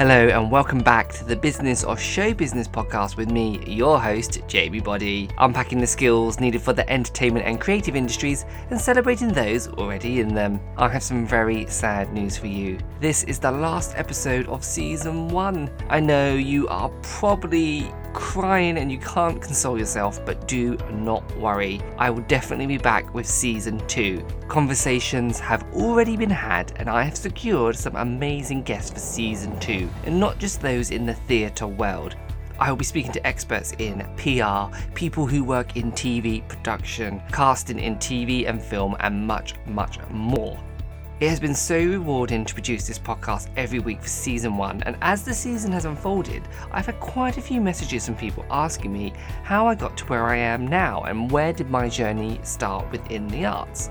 Hello, and welcome back to the Business of Show Business podcast with me, your host, Jamie Body, unpacking the skills needed for the entertainment and creative industries and celebrating those already in them. I have some very sad news for you. This is the last episode of season one. I know you are probably crying and you can't console yourself, but do not worry. I will definitely be back with season two. Conversations have already been had, and I have secured some amazing guests for season two, and not just those in the theatre world. I will be speaking to experts in PR, people who work in TV production, casting in TV and film, and much, much more. It has been so rewarding to produce this podcast every week for season one, and as the season has unfolded, I've had quite a few messages from people asking me how I got to where I am now and where did my journey start within the arts.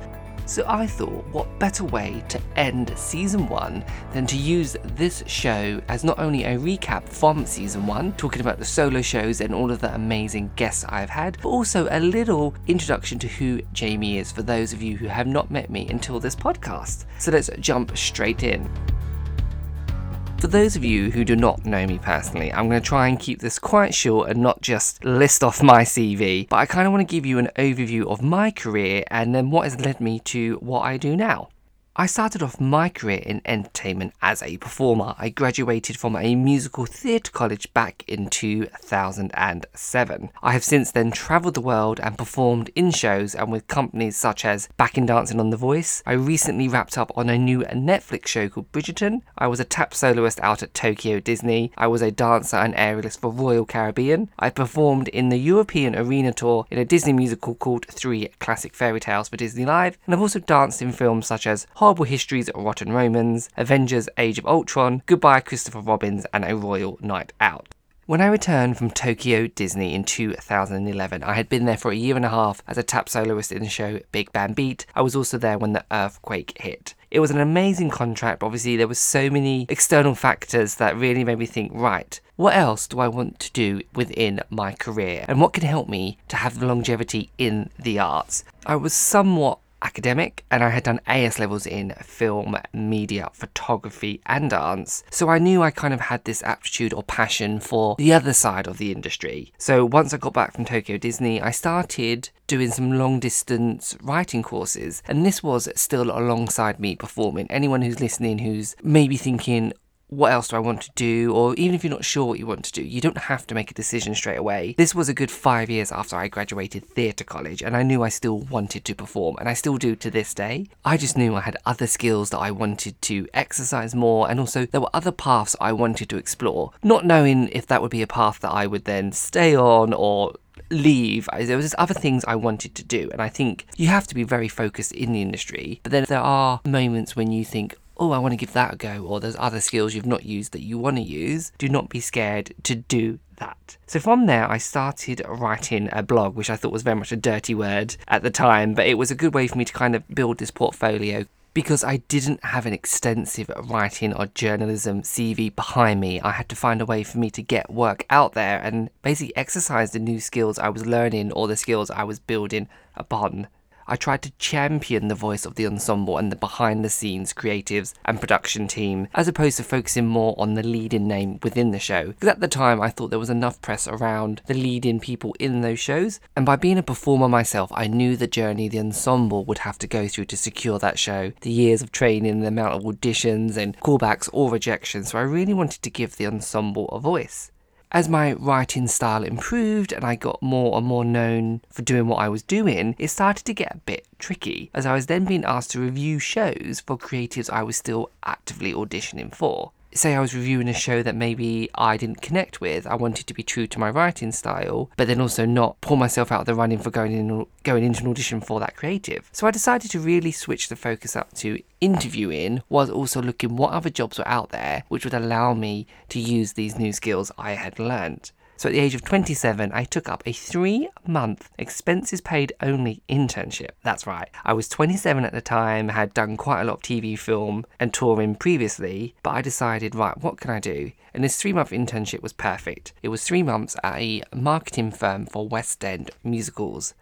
So I thought, what better way to end season one than to use this show as not only a recap from season one, talking about the solo shows and all of the amazing guests I've had, but also a little introduction to who Jamie is for those of you who have not met me until this podcast. So let's jump straight in. For those of you who do not know me personally, I'm going to try and keep this quite short and not just list off my CV, but I kind of want to give you an overview of my career and then what has led me to what I do now. I started off my career in entertainment as a performer. I graduated from a musical theatre college back in 2007. I have since then travelled the world and performed in shows and with companies such as Back in Dancing on The Voice. I recently wrapped up on a new Netflix show called Bridgerton. I was a tap soloist out at Tokyo Disney. I was a dancer and aerialist for Royal Caribbean. I performed in the European Arena Tour in a Disney musical called Three Classic Fairy Tales for Disney Live. And I've also danced in films such as Horrible Histories, Rotten Romans, Avengers Age of Ultron, Goodbye Christopher Robbins, and A Royal Night Out. When I returned from Tokyo Disney in 2011, I had been there for a year and a half as a tap soloist in the show Big Band Beat. I was also there when the earthquake hit. It was an amazing contract, but obviously there were so many external factors that really made me think, right, what else do I want to do within my career? And what can help me to have longevity in the arts? I was somewhat academic and I had done AS levels in film, media, photography, and dance. So I knew I kind of had this aptitude or passion for the other side of the industry. So once I got back from Tokyo Disney, I started doing some long distance writing courses, and this was still alongside me performing. Anyone who's listening who's maybe thinking, what else do I want to do? Or even if you're not sure what you want to do, you don't have to make a decision straight away. This was a good five years after I graduated theatre college, and I knew I still wanted to perform, and I still do to this day. I just knew I had other skills that I wanted to exercise more, and also there were other paths I wanted to explore, not knowing if that would be a path that I would then stay on or leave. There was just other things I wanted to do, and I think you have to be very focused in the industry. But then there are moments when you think, oh, I want to give that a go, or there's other skills you've not used that you want to use, do not be scared to do that. So from there, I started writing a blog, which I thought was very much a dirty word at the time, but it was a good way for me to kind of build this portfolio. Because I didn't have an extensive writing or journalism CV behind me, I had to find a way for me to get work out there and basically exercise the new skills I was learning or the skills I was building upon I tried to champion the voice of the ensemble and the behind the scenes creatives and production team, as opposed to focusing more on the leading name within the show. Because at the time, I thought there was enough press around the leading people in those shows, and by being a performer myself, I knew the journey the ensemble would have to go through to secure that show, the years of training, the amount of auditions and callbacks or rejections, so I really wanted to give the ensemble a voice. As my writing style improved and I got more and more known for doing what I was doing, it started to get a bit tricky, as I was then being asked to review shows for creatives I was still actively auditioning for say I was reviewing a show that maybe I didn't connect with, I wanted to be true to my writing style, but then also not pull myself out of the running for going in going into an audition for that creative. So I decided to really switch the focus up to interviewing while also looking what other jobs were out there which would allow me to use these new skills I had learned. So at the age of 27, I took up a three month expenses paid only internship. That's right. I was 27 at the time, had done quite a lot of TV, film, and touring previously, but I decided, right, what can I do? And this three month internship was perfect. It was three months at a marketing firm for West End musicals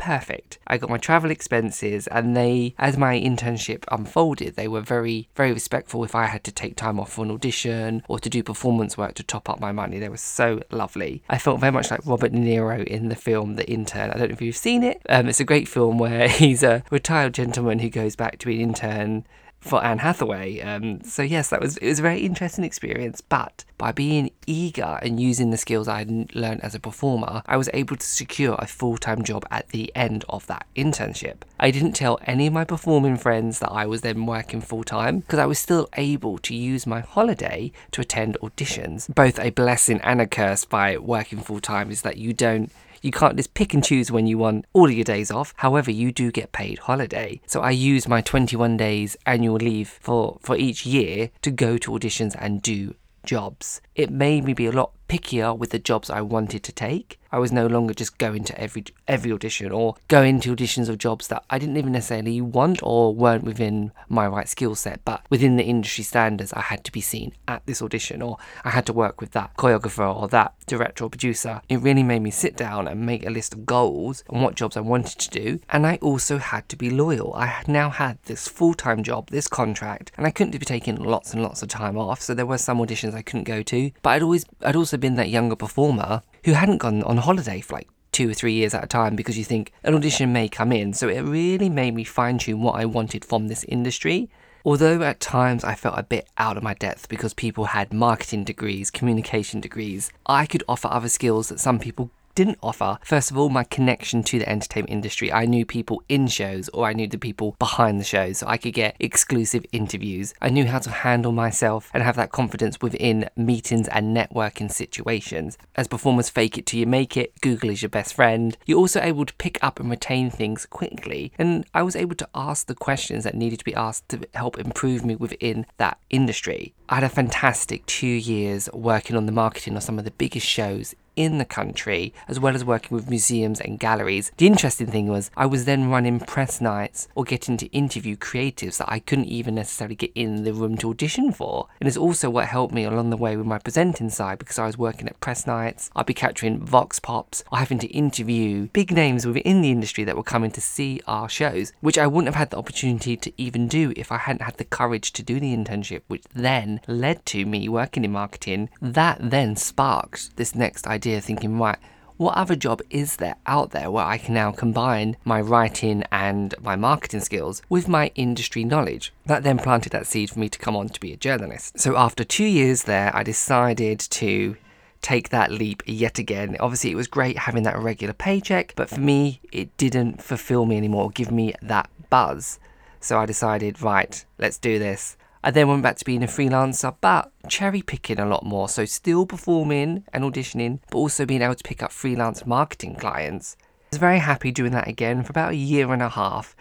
perfect. I got my travel expenses, and they, as my internship unfolded, they were very, very respectful if I had to take time off for an audition or to do performance work to top up my money. They were so lovely. I felt very much like Robert De Niro in the film The Intern. I don't know if you've seen it. Um, it's a great film where he's a retired gentleman who goes back to be an intern for Anne Hathaway. Um, so yes, that was it was a very interesting experience. But by being eager and using the skills I had learned as a performer, I was able to secure a full time job at the end of that internship. I didn't tell any of my performing friends that I was then working full time because I was still able to use my holiday to attend auditions. Both a blessing and a curse by working full time is that you don't you can't just pick and choose when you want all of your days off. However, you do get paid holiday. So I use my 21 days annual leave for, for each year to go to auditions and do jobs. It made me be a lot pickier with the jobs I wanted to take. I was no longer just going to every every audition or going to auditions of jobs that I didn't even necessarily want or weren't within my right skill set, but within the industry standards, I had to be seen at this audition or I had to work with that choreographer or that director or producer. It really made me sit down and make a list of goals and what jobs I wanted to do, and I also had to be loyal. I now had this full-time job, this contract, and I couldn't be taking lots and lots of time off, so there were some auditions I couldn't go to, but I'd always I'd also been that younger performer who hadn't gone on holiday for like two or three years at a time because you think an audition may come in. So it really made me fine tune what I wanted from this industry. Although at times I felt a bit out of my depth because people had marketing degrees, communication degrees, I could offer other skills that some people didn't offer. First of all, my connection to the entertainment industry. I knew people in shows or I knew the people behind the shows, so I could get exclusive interviews. I knew how to handle myself and have that confidence within meetings and networking situations. As performers fake it till you make it, Google is your best friend. You're also able to pick up and retain things quickly, and I was able to ask the questions that needed to be asked to help improve me within that industry. I had a fantastic two years working on the marketing of some of the biggest shows in the country, as well as working with museums and galleries. The interesting thing was, I was then running press nights or getting to interview creatives that I couldn't even necessarily get in the room to audition for. And it's also what helped me along the way with my presenting side because I was working at press nights, I'd be capturing Vox Pops, or having to interview big names within the industry that were coming to see our shows, which I wouldn't have had the opportunity to even do if I hadn't had the courage to do the internship, which then led to me working in marketing. That then sparked this next idea thinking, right, what other job is there out there where I can now combine my writing and my marketing skills with my industry knowledge? That then planted that seed for me to come on to be a journalist. So after two years there, I decided to take that leap yet again. Obviously, it was great having that regular paycheck, but for me, it didn't fulfill me anymore, give me that buzz. So I decided, right, let's do this. I then went back to being a freelancer, but cherry picking a lot more. So, still performing and auditioning, but also being able to pick up freelance marketing clients. I was very happy doing that again for about a year and a half.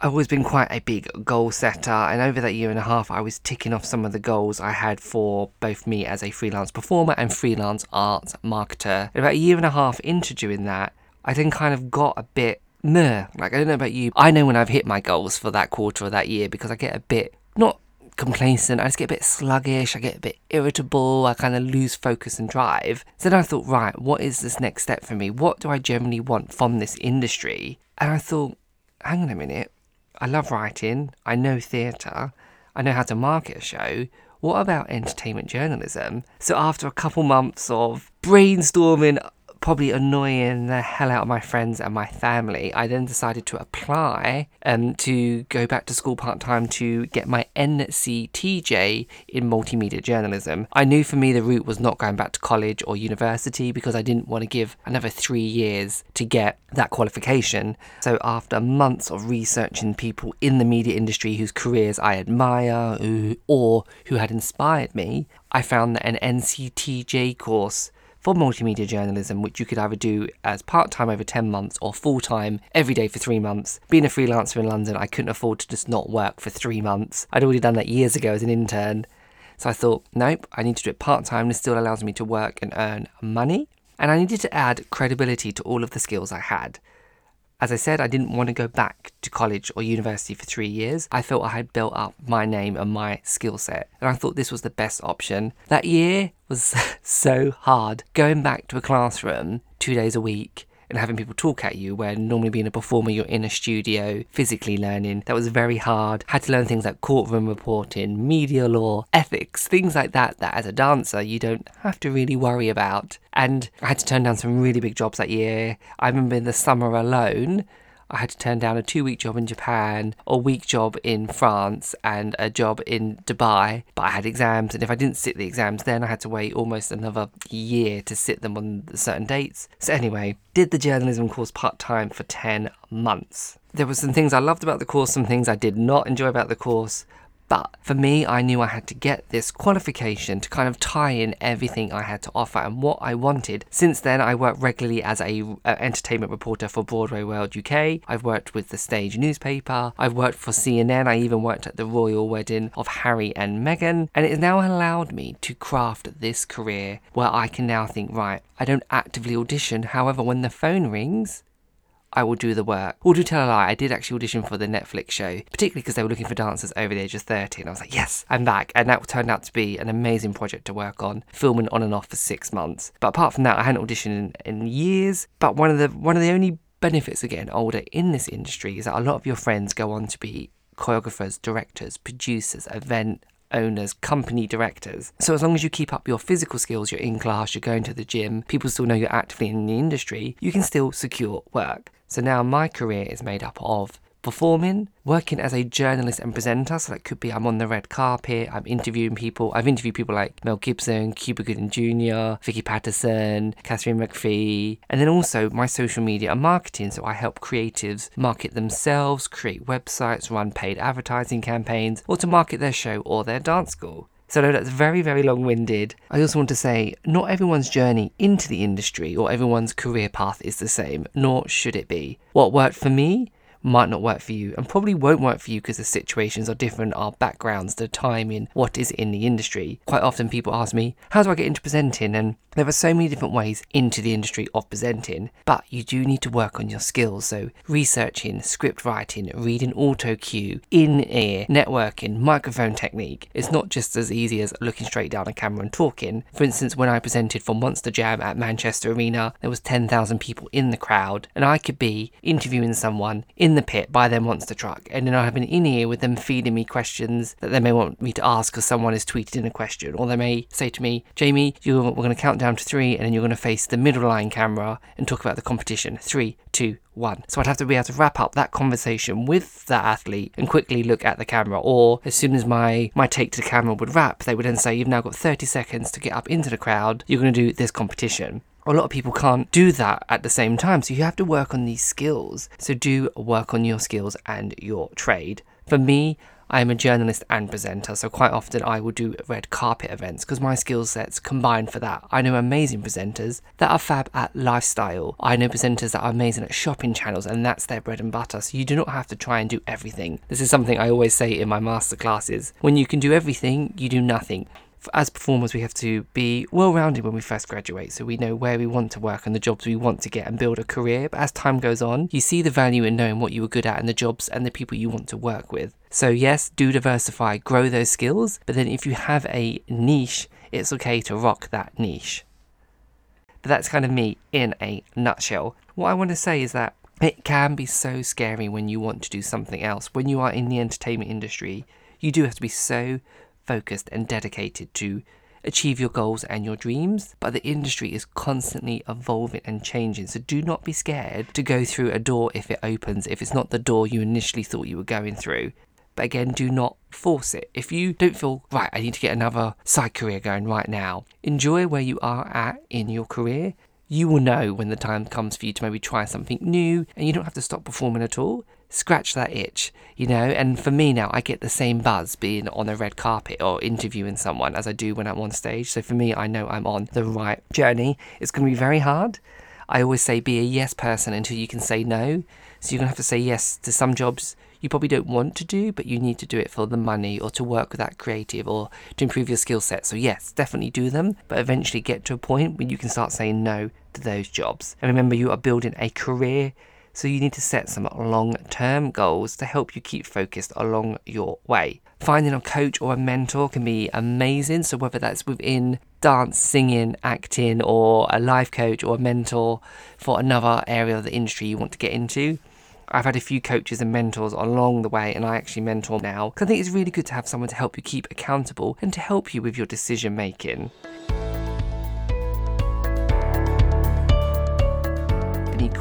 I've always been quite a big goal setter, and over that year and a half, I was ticking off some of the goals I had for both me as a freelance performer and freelance art marketer. And about a year and a half into doing that, I then kind of got a bit meh. Like, I don't know about you. I know when I've hit my goals for that quarter or that year because I get a bit, not complacent. I just get a bit sluggish. I get a bit irritable. I kind of lose focus and drive. So then I thought, right, what is this next step for me? What do I generally want from this industry? And I thought, hang on a minute. I love writing. I know theatre. I know how to market a show. What about entertainment journalism? So after a couple months of brainstorming, probably annoying the hell out of my friends and my family, I then decided to apply um, to go back to school part time to get my NCTJ in multimedia journalism. I knew for me the route was not going back to college or university because I didn't want to give another three years to get that qualification. So after months of researching people in the media industry whose careers I admire or who had inspired me, I found that an NCTJ course for multimedia journalism, which you could either do as part time over 10 months or full time every day for three months. Being a freelancer in London, I couldn't afford to just not work for three months. I'd already done that years ago as an intern. So I thought, nope, I need to do it part time. This still allows me to work and earn money. And I needed to add credibility to all of the skills I had. As I said, I didn't want to go back to college or university for three years. I felt I had built up my name and my skill set, and I thought this was the best option. That year was so hard. Going back to a classroom two days a week and having people talk at you where normally being a performer you're in a studio physically learning. That was very hard. Had to learn things like courtroom reporting media law ethics things like that that as a dancer you don't have to really worry about. And i had to turn down some really big jobs that year. I remember in the summer alone I had to turn down a two week job in Japan, a week job in France, and a job in Dubai. But I had exams, and if I didn't sit the exams, then I had to wait almost another year to sit them on certain dates. So, anyway, did the journalism course part time for 10 months. There were some things I loved about the course, some things I did not enjoy about the course. But for me, I knew I had to get this qualification to kind of tie in everything I had to offer and what I wanted. Since then, I worked regularly as a entertainment reporter for Broadway World UK. I've worked with the stage newspaper. I've worked for CNN. I even worked at the royal wedding of Harry and Meghan. And it has now allowed me to craft this career where I can now think, right, I don't actively audition. However, when the phone rings, I will do the work. Or do tell a lie, I did actually audition for the Netflix show, particularly because they were looking for dancers over the age of 30. And I was like, yes, I'm back. And that turned out to be an amazing project to work on, filming on and off for six months. But apart from that, I hadn't auditioned in, in years. But one of the one of the only benefits of getting older in this industry is that a lot of your friends go on to be choreographers, directors, producers, event owners, company directors. So as long as you keep up your physical skills, you're in class, you're going to the gym, people still know you're actively in the industry, you can still secure work. So now my career is made up of performing, working as a journalist and presenter. So that could be I'm on the red carpet, I'm interviewing people. I've interviewed people like Mel Gibson, Cuba Gooding Jr., Vicky Pattison, Katharine McPhee, and then also my social media and marketing. So I help creatives market themselves, create websites, run paid advertising campaigns, or to market their show or their dance school. So know that's very, very long winded. I also want to say not everyone's journey into the industry or everyone's career path is the same, nor should it be. What worked for me might not work for you and probably won't work for you because the situations are different, our backgrounds, the timing, what is in the industry. Quite often people ask me, How do I get into presenting? And there are so many different ways into the industry of presenting, but you do need to work on your skills. So, researching, script writing, reading auto cue, in ear, networking, microphone technique. It's not just as easy as looking straight down a camera and talking. For instance, when I presented for Monster Jam at Manchester Arena, there was 10,000 people in the crowd, and I could be interviewing someone in the pit by their monster truck, and then I have an in ear with them feeding me questions that they may want me to ask because someone has tweeted in a question, or they may say to me, Jamie, we're going to count down to three, and then you're going to face the middle line camera and talk about the competition. Three, two, one. So I'd have to be able to wrap up that conversation with that athlete and quickly look at the camera. Or as soon as my, my take to the camera would wrap, they would then say, You've now got 30 seconds to get up into the crowd. You're going to do this competition a lot of people can't do that at the same time. So you have to work on these skills. So do work on your skills and your trade. For me, I am a journalist and presenter, so quite often I will do red carpet events because my skill sets combine for that. I know amazing presenters that are fab at lifestyle. I know presenters that are amazing at shopping channels, and that's their bread and butter. So you do not have to try and do everything. This is something I always say in my master classes. When you can do everything, you do nothing as performers, we have to be well rounded when we first graduate, so we know where we want to work and the jobs we want to get and build a career. But as time goes on, you see the value in knowing what you were good at and the jobs and the people you want to work with. So, yes, do diversify, grow those skills, but then if you have a niche, it's okay to rock that niche. But that's kind of me in a nutshell. What I want to say is that it can be so scary when you want to do something else. When you are in the entertainment industry, you do have to be so focused and dedicated to achieve your goals and your dreams, but the industry is constantly evolving and changing. So do not be scared to go through a door if it opens, if it's not the door you initially thought you were going through. But again, do not force it. If you don't feel, right, I need to get another side career going right now, enjoy where you are at in your career. You will know when the time comes for you to maybe try something new and you don't have to stop performing at all scratch that itch, you know. And for me now, I get the same buzz being on a red carpet or interviewing someone as I do when I'm on stage. So for me, I know I'm on the right journey. It's going to be very hard. I always say be a yes person until you can say no. So you're going to have to say yes to some jobs you probably don't want to do, but you need to do it for the money or to work with that creative or to improve your skill set. So, yes, definitely do them, but eventually get to a point when you can start saying no to those jobs. And remember, you are building a career so you need to set some long term goals to help you keep focused along your way. Finding a coach or a mentor can be amazing. So whether that's within dance, singing, acting, or a life coach or a mentor for another area of the industry you want to get into. I've had a few coaches and mentors along the way, and I actually mentor now I think it's really good to have someone to help you keep accountable and to help you with your decision making.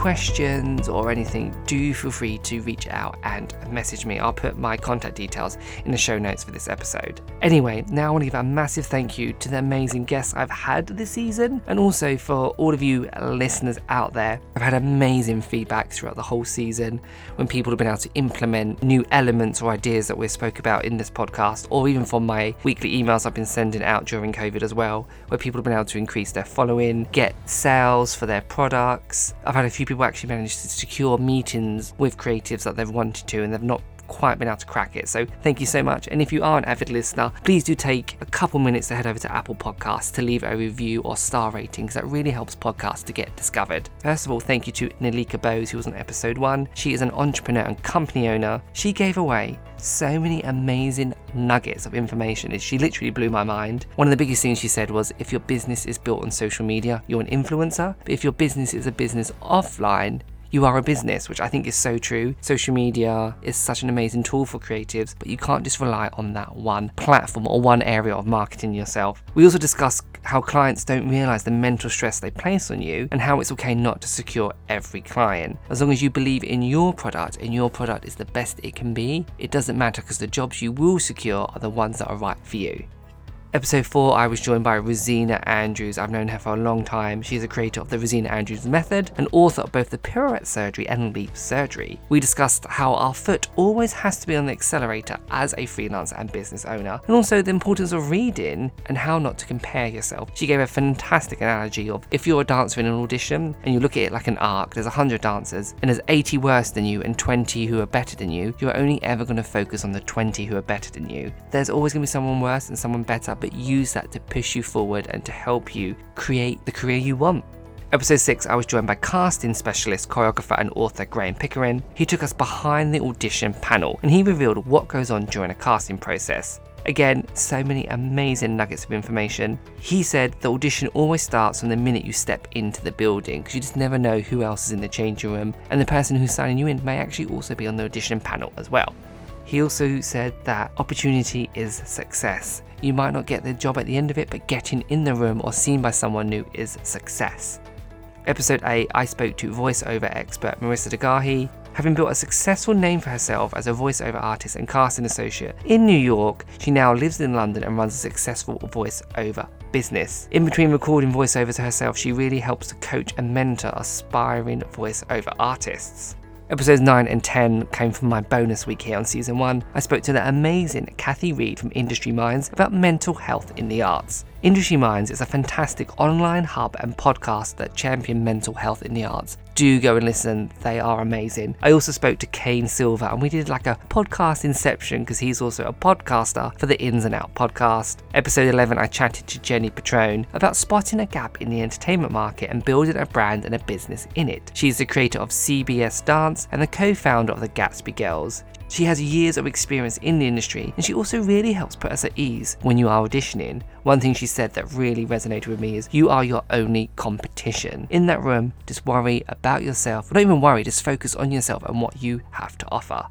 Questions or anything, do feel free to reach out and message me. I'll put my contact details in the show notes for this episode. Anyway, now I want to give a massive thank you to the amazing guests I've had this season and also for all of you listeners out there. I've had amazing feedback throughout the whole season when people have been able to implement new elements or ideas that we spoke about in this podcast, or even from my weekly emails I've been sending out during COVID as well, where people have been able to increase their following, get sales for their products. I've had a few people actually managed to secure meetings with creatives that they've wanted to and they've not quite been able to crack it. So thank you so much. And if you are an avid listener, please do take a couple minutes to head over to Apple Podcasts to leave a review or star rating because that really helps podcasts to get discovered. First of all, thank you to Nileeka Bose, who was on episode one. She is an entrepreneur and company owner. She gave away so many amazing nuggets of information. She literally blew my mind. One of the biggest things she said was if your business is built on social media, you're an influencer. But if your business is a business offline, you are a business, which I think is so true. Social media is such an amazing tool for creatives, but you can't just rely on that one platform or one area of marketing yourself. We also discuss how clients don't realize the mental stress they place on you and how it's okay not to secure every client. As long as you believe in your product and your product is the best it can be, it doesn't matter because the jobs you will secure are the ones that are right for you. Episode 4, I was joined by Rosina Andrews. I've known her for a long time. She's a creator of the Rosina Andrews Method and author of both the Pirouette Surgery and Leap Surgery. We discussed how our foot always has to be on the accelerator as a freelancer and business owner, and also the importance of reading and how not to compare yourself. She gave a fantastic analogy of if you're a dancer in an audition and you look at it like an arc, there's 100 dancers, and there's 80 worse than you and 20 who are better than you, you're only ever going to focus on the 20 who are better than you. There's always going to be someone worse and someone better but use that to push you forward and to help you create the career you want. Episode 6, I was joined by casting specialist, choreographer, and author Graeme Pickering. He took us behind the audition panel and he revealed what goes on during a casting process. Again, so many amazing nuggets of information. He said the audition always starts from the minute you step into the building because you just never know who else is in the changing room, and the person who's signing you in may actually also be on the audition panel as well. He also said that opportunity is success. You might not get the job at the end of it, but getting in the room or seen by someone new is success. Episode 8, I spoke to voiceover expert Marisa Dargahi. Having built a successful name for herself as a voiceover artist and casting associate in New York, she now lives in London and runs a successful voiceover business. In between recording voiceovers herself, she really helps to coach and mentor aspiring voiceover artists. Episodes 9 and 10 came from my bonus week here on season 1. I spoke to the amazing Kathy Reed from Industry Minds about mental health in the arts. Industry Minds is a fantastic online hub and podcast that champion mental health in the arts. Do go and listen, they are amazing. I also spoke to Kane Silver and we did like a podcast inception because he's also a podcaster for the Ins and Out podcast. Episode 11, I chatted to Jenny Patrone about spotting a gap in the entertainment market and building a brand and a business in it. She's the creator of CBS Dance and the co founder of the Gatsby Girls. She has years of experience in the industry and she also really helps put us at ease when you are auditioning. One thing she said that really resonated with me is you are your only competition. In that room, just worry about yourself. Don't even worry, just focus on yourself and what you have to offer.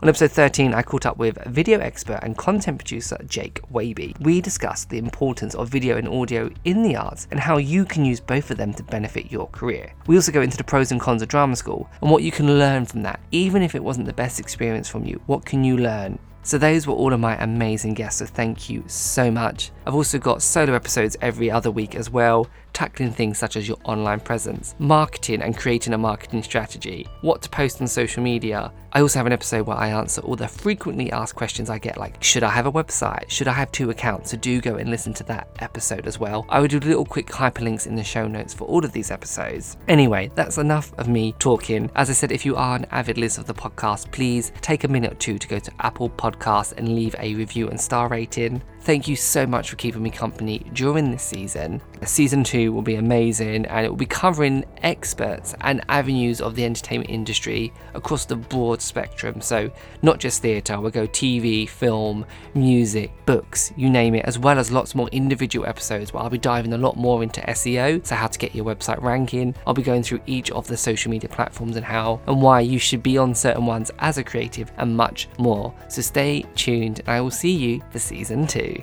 On episode 13, I caught up with video expert and content producer Jake Waby. We discussed the importance of video and audio in the arts and how you can use both of them to benefit your career. We also go into the pros and cons of drama school and what you can learn from that. Even if it wasn't the best experience from you, what can you learn? So, those were all of my amazing guests, so thank you so much. I've also got solo episodes every other week as well, tackling things such as your online presence, marketing and creating a marketing strategy, what to post on social media. I also have an episode where I answer all the frequently asked questions I get, like should I have a website? Should I have two accounts? So do go and listen to that episode as well. I will do little quick hyperlinks in the show notes for all of these episodes. Anyway, that's enough of me talking. As I said, if you are an avid listener of the podcast, please take a minute or two to go to Apple Podcasts and leave a review and star rating. Thank you so much for keeping me company during this season. Season 2 will be amazing and it will be covering experts and avenues of the entertainment industry across the broad spectrum. So, not just theatre, we'll go TV, film, music, books, you name it, as well as lots more individual episodes where I'll be diving a lot more into SEO, so how to get your website ranking. I'll be going through each of the social media platforms and how and why you should be on certain ones as a creative and much more. So, stay tuned and I will see you for season 2.